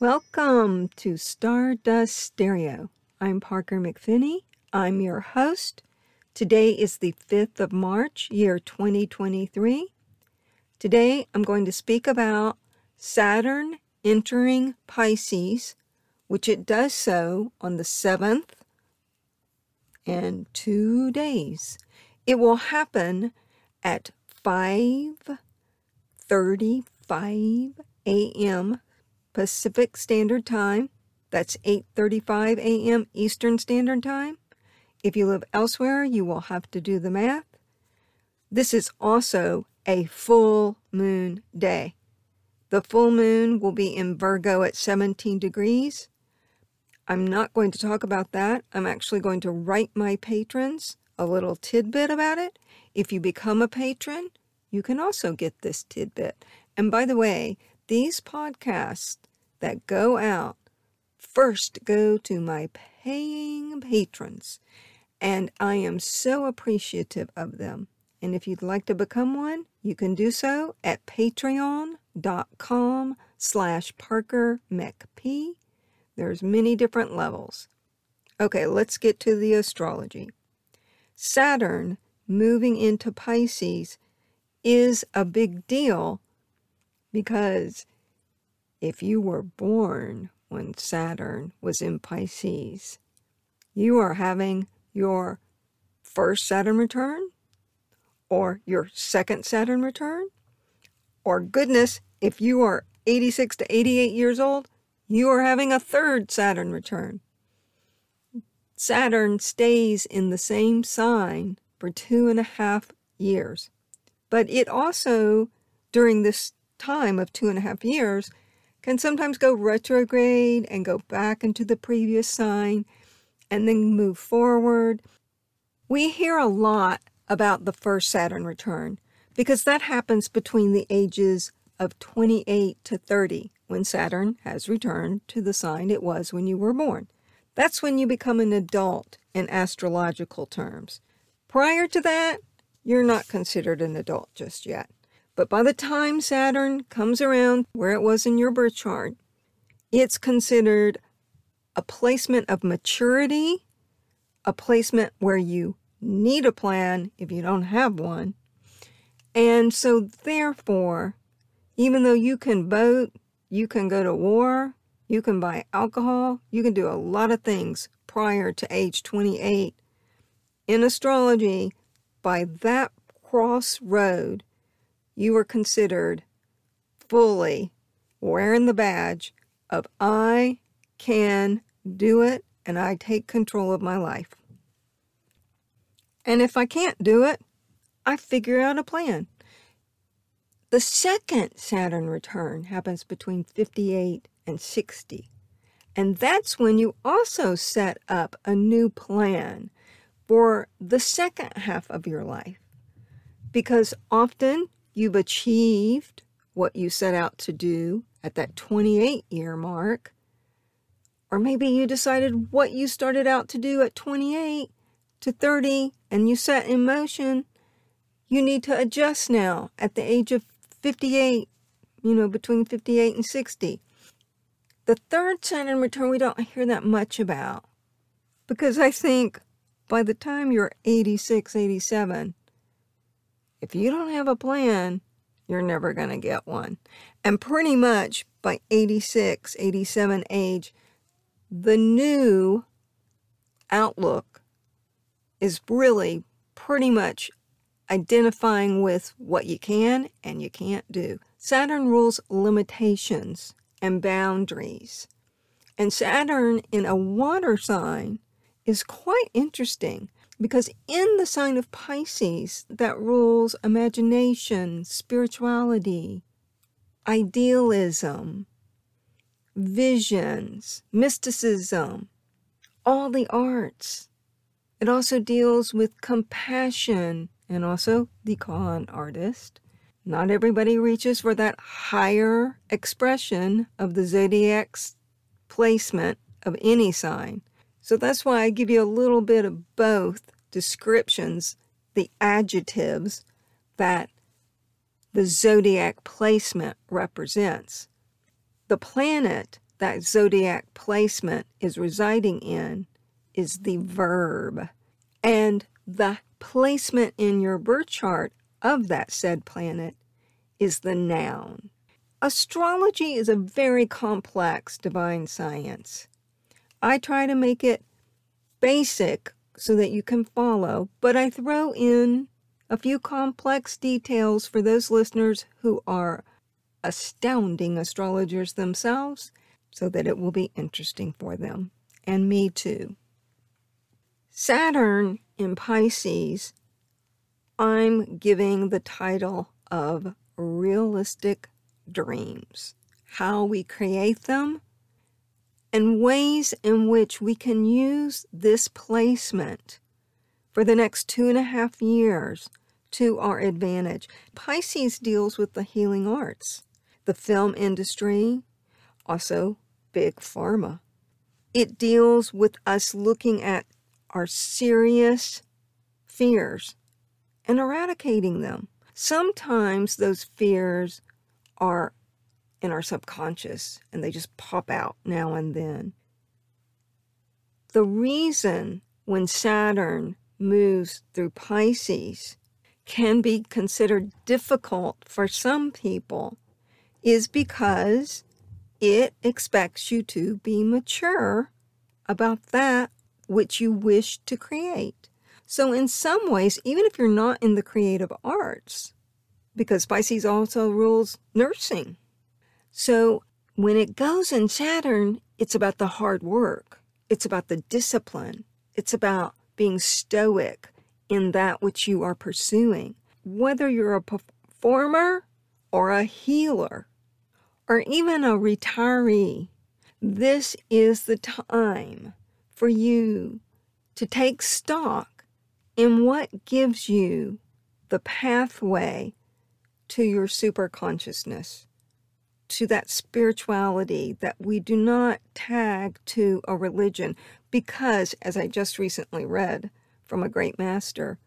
Welcome to Stardust Stereo. I'm Parker McFinney. I'm your host. Today is the 5th of March, year 2023. Today I'm going to speak about Saturn entering Pisces, which it does so on the 7th and two days. It will happen at 5:35 a.m. Pacific Standard Time. That's 8:35 a.m. Eastern Standard Time. If you live elsewhere, you will have to do the math. This is also a full moon day. The full moon will be in Virgo at 17 degrees. I'm not going to talk about that. I'm actually going to write my patrons a little tidbit about it. If you become a patron, you can also get this tidbit. And by the way, these podcasts that go out first go to my paying patrons, and I am so appreciative of them. And if you'd like to become one, you can do so at patreon.com slash Parker McP. There's many different levels. Okay, let's get to the astrology. Saturn moving into Pisces is a big deal because if you were born when Saturn was in Pisces, you are having your first Saturn return or your second Saturn return. Or, goodness, if you are 86 to 88 years old, you are having a third Saturn return. Saturn stays in the same sign for two and a half years. But it also, during this time of two and a half years, can sometimes go retrograde and go back into the previous sign and then move forward. We hear a lot about the first Saturn return because that happens between the ages of 28 to 30 when Saturn has returned to the sign it was when you were born. That's when you become an adult in astrological terms. Prior to that, you're not considered an adult just yet. But by the time Saturn comes around where it was in your birth chart, it's considered a placement of maturity, a placement where you need a plan if you don't have one. And so, therefore, even though you can vote, you can go to war, you can buy alcohol, you can do a lot of things prior to age 28. In astrology, by that crossroad, you are considered fully wearing the badge of I can do it and I take control of my life. And if I can't do it, I figure out a plan. The second Saturn return happens between 58 and 60. And that's when you also set up a new plan for the second half of your life. Because often you've achieved what you set out to do at that 28 year mark. Or maybe you decided what you started out to do at 28 to 30 and you set in motion. You need to adjust now at the age of 58, you know, between 58 and 60. The third Saturn return we don't hear that much about because I think by the time you're 86, 87, if you don't have a plan, you're never going to get one. And pretty much by 86, 87 age, the new outlook is really pretty much identifying with what you can and you can't do. Saturn rules limitations and boundaries. And Saturn in a water sign is quite interesting because in the sign of Pisces that rules imagination, spirituality, idealism, visions, mysticism, all the arts. It also deals with compassion and also the con artist. Not everybody reaches for that higher expression of the zodiac's placement of any sign. So that's why I give you a little bit of both descriptions, the adjectives that the zodiac placement represents. The planet that zodiac placement is residing in is the verb. And the placement in your birth chart of that said planet is the noun. Astrology is a very complex divine science. I try to make it basic so that you can follow, but I throw in a few complex details for those listeners who are astounding astrologers themselves so that it will be interesting for them and me too. Saturn in Pisces, I'm giving the title of Realistic Dreams. How we create them and ways in which we can use this placement for the next two and a half years to our advantage. Pisces deals with the healing arts, the film industry, also big pharma. It deals with us looking at our serious fears and eradicating them. Sometimes those fears are in our subconscious and they just pop out now and then. The reason when Saturn moves through Pisces can be considered difficult for some people is because it expects you to be mature about that which you wish to create. So, in some ways, even if you're not in the creative arts, because Pisces also rules nursing. So, when it goes in Saturn, it's about the hard work, it's about the discipline, it's about being stoic in that which you are pursuing. Whether you're a performer or a healer, or even a retiree, this is the time for you to take stock in what gives you the pathway to your super consciousness, to that spirituality that we do not tag to a religion, because, as I just recently read from a great master,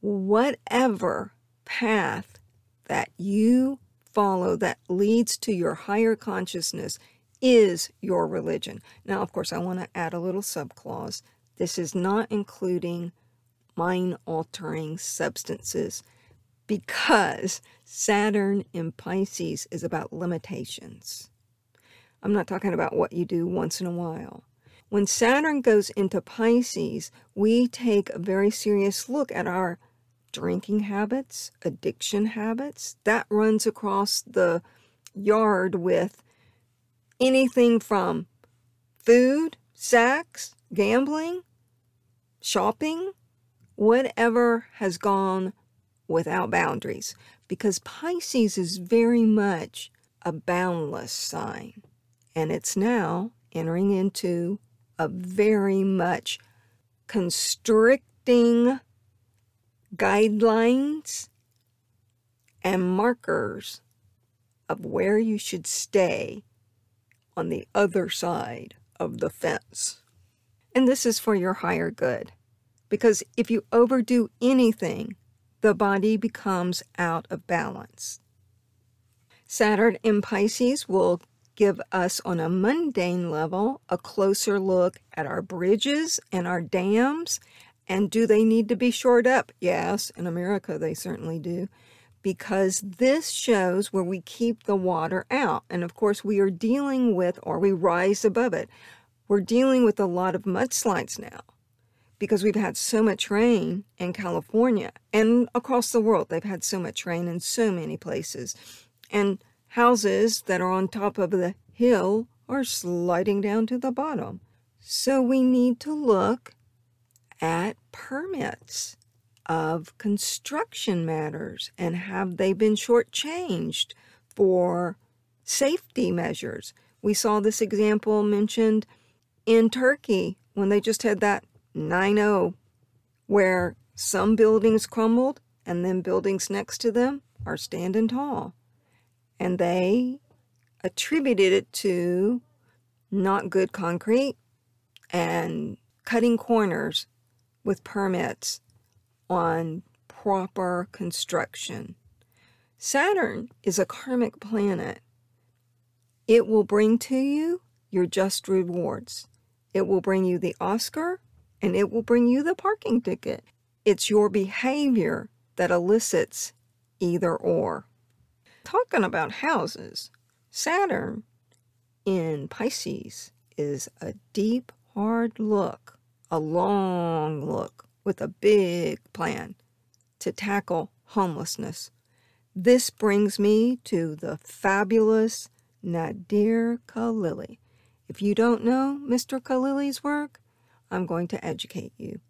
whatever path that you follow that leads to your higher consciousness is your religion. Now, of course, I want to add a little subclause. This is not including mind altering substances because Saturn in Pisces is about limitations. I'm not talking about what you do once in a while. When Saturn goes into Pisces, we take a very serious look at our drinking habits, addiction habits. That runs across the yard with anything from food, sex, gambling, shopping, whatever has gone without boundaries. Because Pisces is very much a boundless sign. And it's now entering into a very much constricting guidelines and markers of where you should stay on the other side of the fence. And this is for your higher good. Because if you overdo anything, the body becomes out of balance. Saturn in Pisces will give us, on a mundane level, a closer look at our bridges and our dams and do they need to be shored up? Yes, in America they certainly do, because this shows where we keep the water out. And of course, we are dealing with, or we rise above it, we're dealing with a lot of mudslides now because we've had so much rain in California and across the world. They've had so much rain in so many places. And houses that are on top of the hill are sliding down to the bottom. So we need to look at permits of construction matters and have they been shortchanged for safety measures? We saw this example mentioned in Turkey when they just had that 9 0, where some buildings crumbled and then buildings next to them are standing tall. And they attributed it to not good concrete and cutting corners with permits on proper construction. Saturn is a karmic planet. it will bring to you your just rewards. It will bring you the Oscar and it will bring you the parking ticket. It's your behavior that elicits either or. Talking about houses, Saturn in Pisces is a deep, hard look, a long look with a big plan to tackle homelessness. This brings me to the fabulous Nader Khalili. If you don't know Mr. Khalili's work, I'm going to educate you.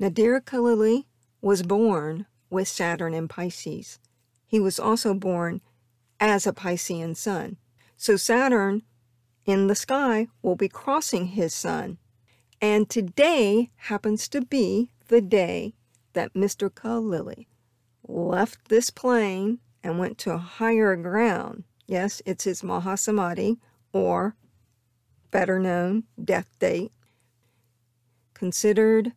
Nader Khalili was born with Saturn in Pisces. He was also born as a Piscean sun. So Saturn in the sky will be crossing his sun. And today happens to be the day that Mr. Khalili left this plane and went to higher ground. Yes, it's his Mahasamadhi, or better known, death date. Considered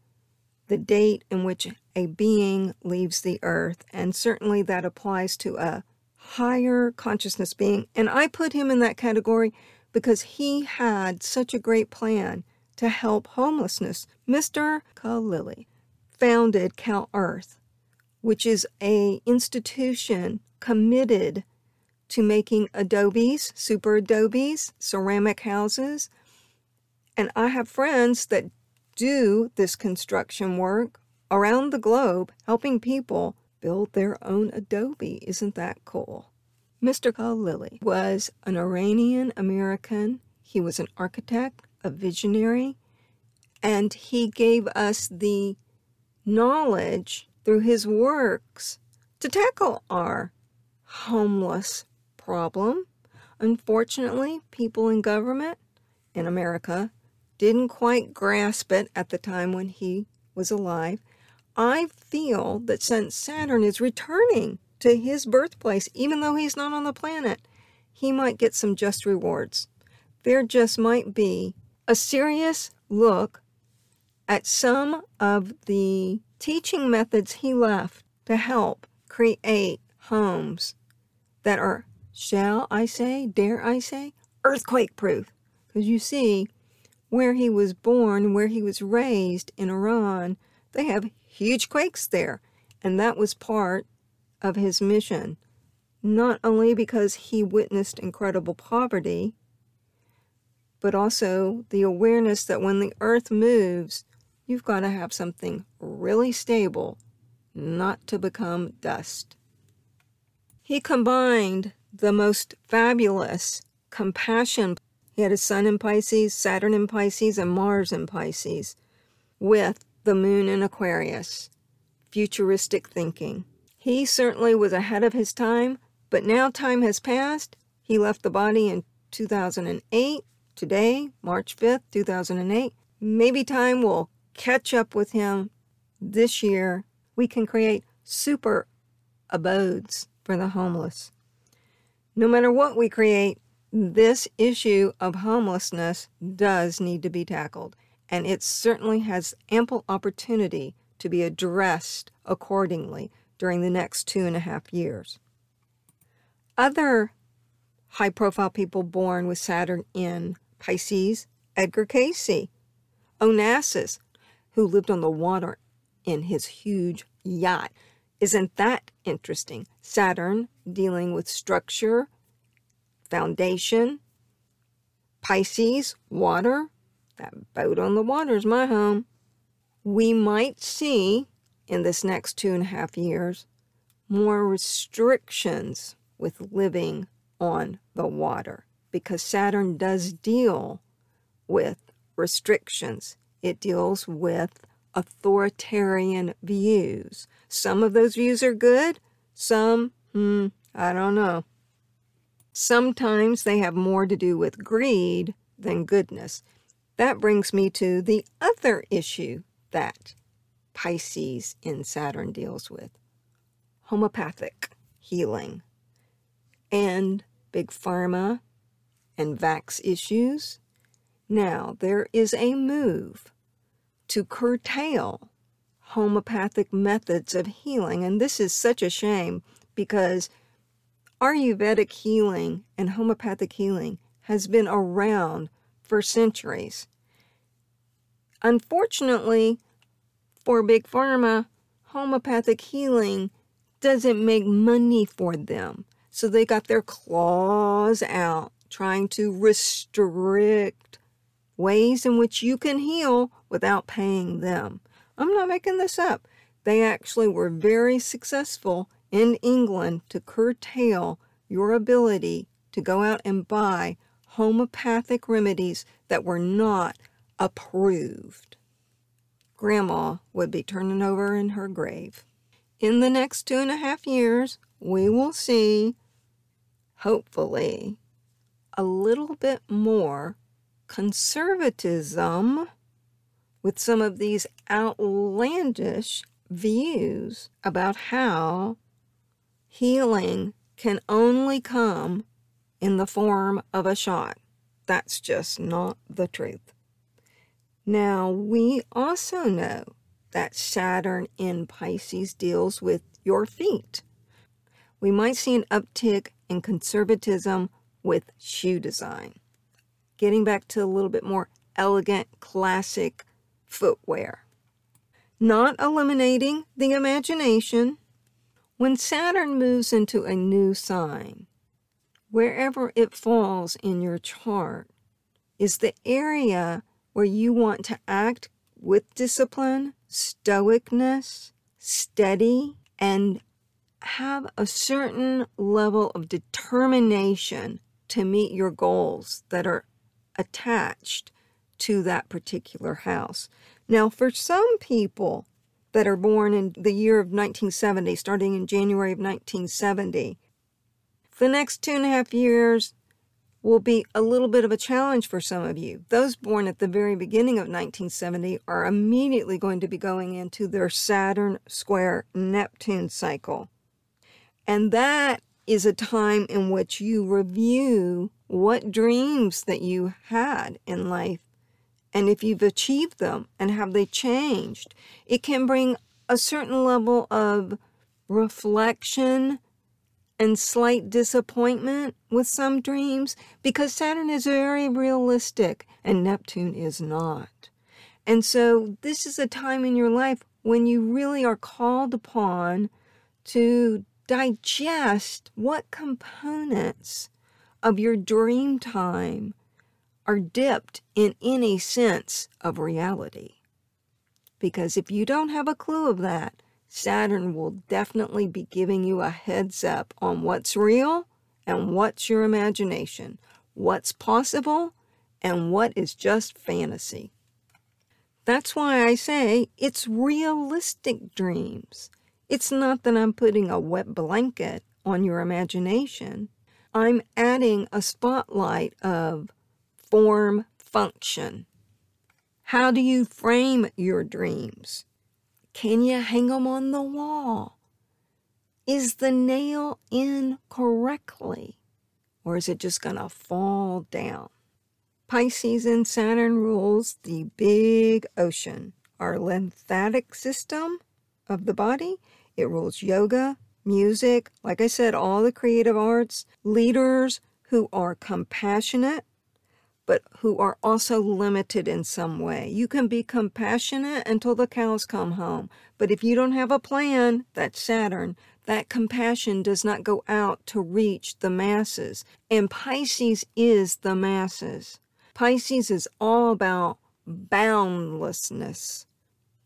the date in which a being leaves the earth, and certainly that applies to a higher consciousness being. And I put him in that category because he had such a great plan to help homelessness. Mr. Khalili founded Cal Earth, which is a institution committed to making adobes, super adobes, ceramic houses. And I have friends that do this construction work around the globe, helping people build their own adobe. Isn't that cool? Mr. Khalili was an Iranian American. He was an architect, a visionary, and he gave us the knowledge through his works to tackle our homeless problem. Unfortunately, people in government in America didn't quite grasp it at the time when he was alive. I feel that since Saturn is returning to his birthplace, even though he's not on the planet, he might get some just rewards. There just might be a serious look at some of the teaching methods he left to help create homes that are, shall I say, dare I say, earthquake proof. Because you see, where he was born, where he was raised in Iran, they have huge quakes there. And that was part of his mission. Not only because he witnessed incredible poverty, but also the awareness that when the earth moves, you've got to have something really stable not to become dust. He combined the most fabulous compassion. He had a sun in Pisces, Saturn in Pisces, and Mars in Pisces with the moon in Aquarius, futuristic thinking. He certainly was ahead of his time, but now time has passed. He left the body in 2008. Today, March 5th, 2008. Maybe time will catch up with him this year, we can create super abodes for the homeless. No matter what we create, this issue of homelessness does need to be tackled, and it certainly has ample opportunity to be addressed accordingly during the next two and a half years. Other high profile people born with Saturn in Pisces Edgar Cayce, Onassis, who lived on the water in his huge yacht. Isn't that interesting? Saturn dealing with structure, foundation, Pisces, water. That boat on the water is my home. We might see in this next two and a half years more restrictions with living on the water because Saturn does deal with restrictions it deals with authoritarian views. Some of those views are good, some, hmm, I don't know. Sometimes they have more to do with greed than goodness. That brings me to the other issue that Pisces in Saturn deals with homeopathic healing and big pharma and vax issues. Now, there is a move to curtail homeopathic methods of healing. And this is such a shame because Ayurvedic healing and homeopathic healing has been around for centuries. Unfortunately, for Big Pharma, homeopathic healing doesn't make money for them. So they got their claws out trying to restrict ways in which you can heal without paying them. I'm not making this up. They actually were very successful in England to curtail your ability to go out and buy homeopathic remedies that were not approved. Grandma would be turning over in her grave. In the next two and a half years, we will see, hopefully, a little bit more conservatism with some of these outlandish views about how healing can only come in the form of a shot. That's just not the truth. Now, we also know that Saturn in Pisces deals with your feet. We might see an uptick in conservatism with shoe design. Getting back to a little bit more elegant, classic footwear. Not eliminating the imagination. When Saturn moves into a new sign, wherever it falls in your chart, is the area where you want to act with discipline, stoicness, steady, and have a certain level of determination to meet your goals that are attached to that particular house. Now, for some people that are born in the year of 1970, starting in January of 1970, the next two and a half years will be a little bit of a challenge for some of you. Those born at the very beginning of 1970 are immediately going to be going into their Saturn square Neptune cycle. And that is a time in which you review what dreams that you had in life and if you've achieved them and have they changed. It can bring a certain level of reflection and slight disappointment with some dreams because Saturn is very realistic and Neptune is not. And so, this is a time in your life when you really are called upon to digest what components of your dream time are dipped in any sense of reality. Because if you don't have a clue of that, Saturn will definitely be giving you a heads up on what's real and what's your imagination, what's possible and what is just fantasy. That's why I say it's realistic dreams. It's not that I'm putting a wet blanket on your imagination. I'm adding a spotlight of form function. How do you frame your dreams? Can you hang them on the wall? Is the nail in correctly? Or is it just going to fall down? Pisces and Saturn rules the big ocean, our lymphatic system of the body. It rules yoga, music, like I said, all the creative arts, leaders who are compassionate, but who are also limited in some way. You can be compassionate until the cows come home, but if you don't have a plan, that's Saturn, that compassion does not go out to reach the masses. And Pisces is the masses. Pisces is all about boundlessness.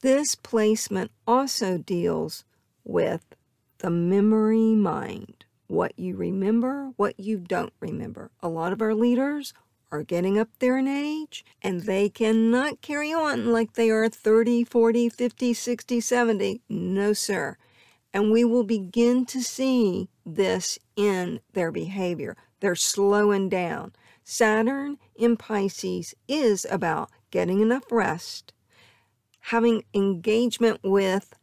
This placement also deals with the memory mind what you remember, what you don't remember. A lot of our leaders are getting up there in age and they cannot carry on like they are 30, 40, 50, 60, 70. No, sir. And we will begin to see this in their behavior. They're slowing down. Saturn in Pisces is about getting enough rest, having engagement with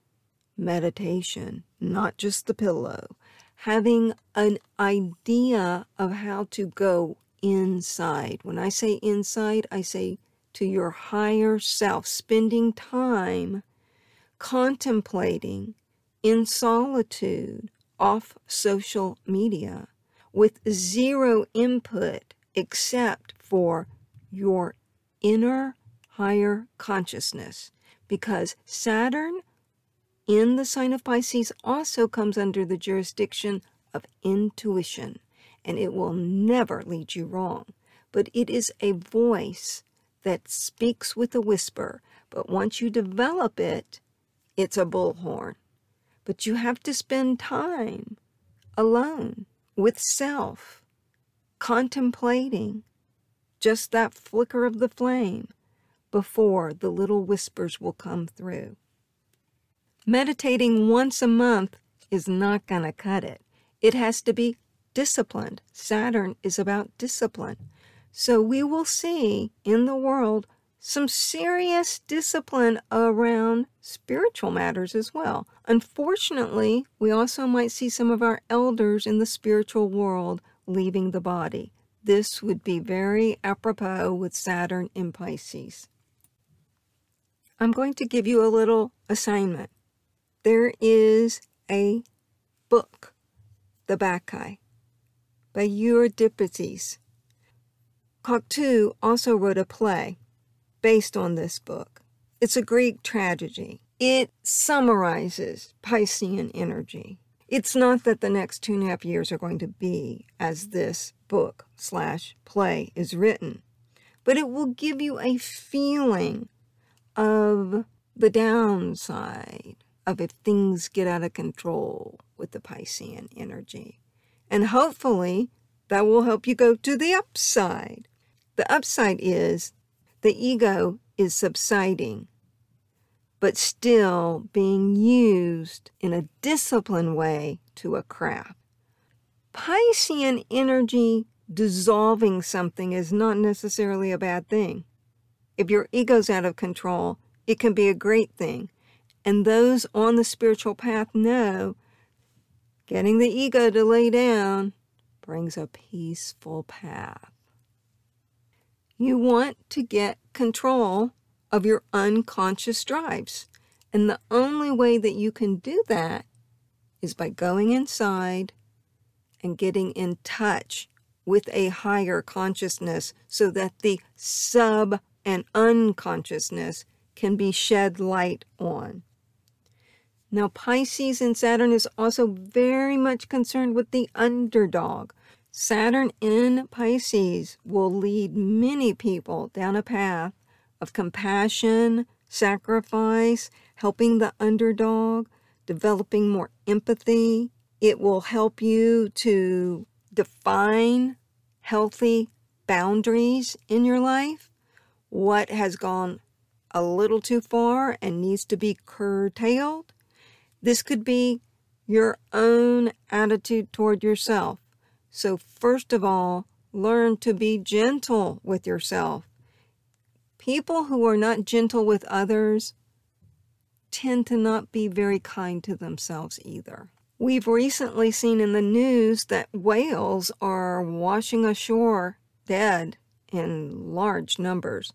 meditation, not just the pillow, having an idea of how to go inside. When I say inside, I say to your higher self, spending time contemplating in solitude off social media with zero input except for your inner higher consciousness. Because Saturn in the sign of Pisces also comes under the jurisdiction of intuition, and it will never lead you wrong. But it is a voice that speaks with a whisper, but once you develop it, it's a bullhorn. But you have to spend time alone with self, contemplating just that flicker of the flame before the little whispers will come through. Meditating once a month is not going to cut it. It has to be disciplined. Saturn is about discipline. So we will see in the world some serious discipline around spiritual matters as well. Unfortunately, we also might see some of our elders in the spiritual world leaving the body. This would be very apropos with Saturn in Pisces. I'm going to give you a little assignment. There is a book, The Bacchae, by Euripides. Cocteau also wrote a play based on this book. It's a Greek tragedy. It summarizes Piscean energy. It's not that the next two and a half years are going to be as this book slash play is written, but it will give you a feeling of the downside of if things get out of control with the Piscean energy. And hopefully that will help you go to the upside. The upside is the ego is subsiding, but still being used in a disciplined way to a craft. Piscean energy dissolving something is not necessarily a bad thing. If your ego's out of control, it can be a great thing. And those on the spiritual path know getting the ego to lay down brings a peaceful path. You want to get control of your unconscious drives. And the only way that you can do that is by going inside and getting in touch with a higher consciousness so that the sub and unconsciousness can be shed light on. Now, Pisces and Saturn is also very much concerned with the underdog. Saturn in Pisces will lead many people down a path of compassion, sacrifice, helping the underdog, developing more empathy. It will help you to define healthy boundaries in your life. What has gone a little too far and needs to be curtailed. This could be your own attitude toward yourself. So, first of all, learn to be gentle with yourself. People who are not gentle with others tend to not be very kind to themselves either. We've recently seen in the news that whales are washing ashore dead in large numbers.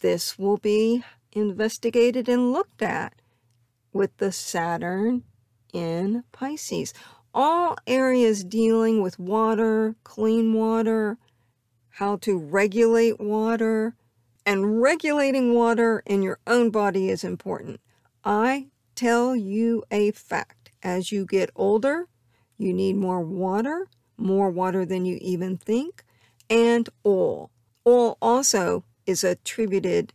This will be investigated and looked at with the Saturn in Pisces all areas dealing with water, clean water, how to regulate water, and regulating water in your own body is important. I tell you a fact. As you get older, you need more water, more water than you even think, and oil. Oil also is attributed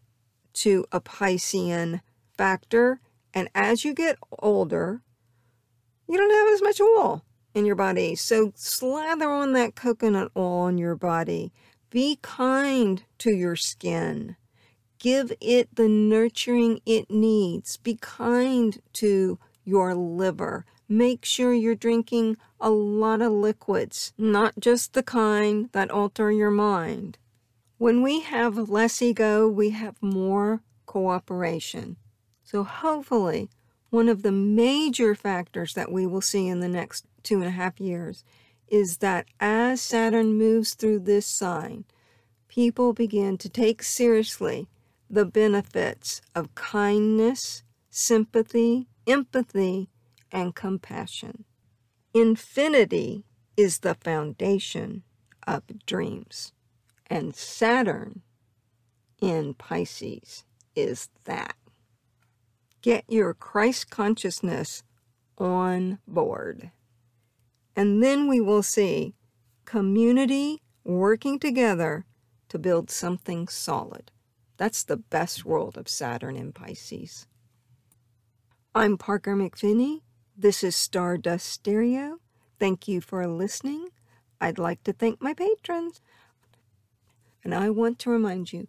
to a Piscean factor. And as you get older, you don't have as much oil in your body. So slather on that coconut oil on your body. Be kind to your skin. Give it the nurturing it needs. Be kind to your liver. Make sure you're drinking a lot of liquids, not just the kind that alter your mind. When we have less ego, we have more cooperation. So hopefully, one of the major factors that we will see in the next two and a half years is that as Saturn moves through this sign, people begin to take seriously the benefits of kindness, sympathy, empathy, and compassion. Infinity is the foundation of dreams. And Saturn in Pisces is that. Get your Christ consciousness on board. And then we will see community working together to build something solid. That's the best world of Saturn in Pisces. I'm Parker McFinney. This is Stardust Stereo. Thank you for listening. I'd like to thank my patrons. And I want to remind you,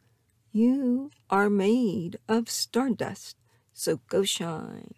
you are made of stardust, so go shine.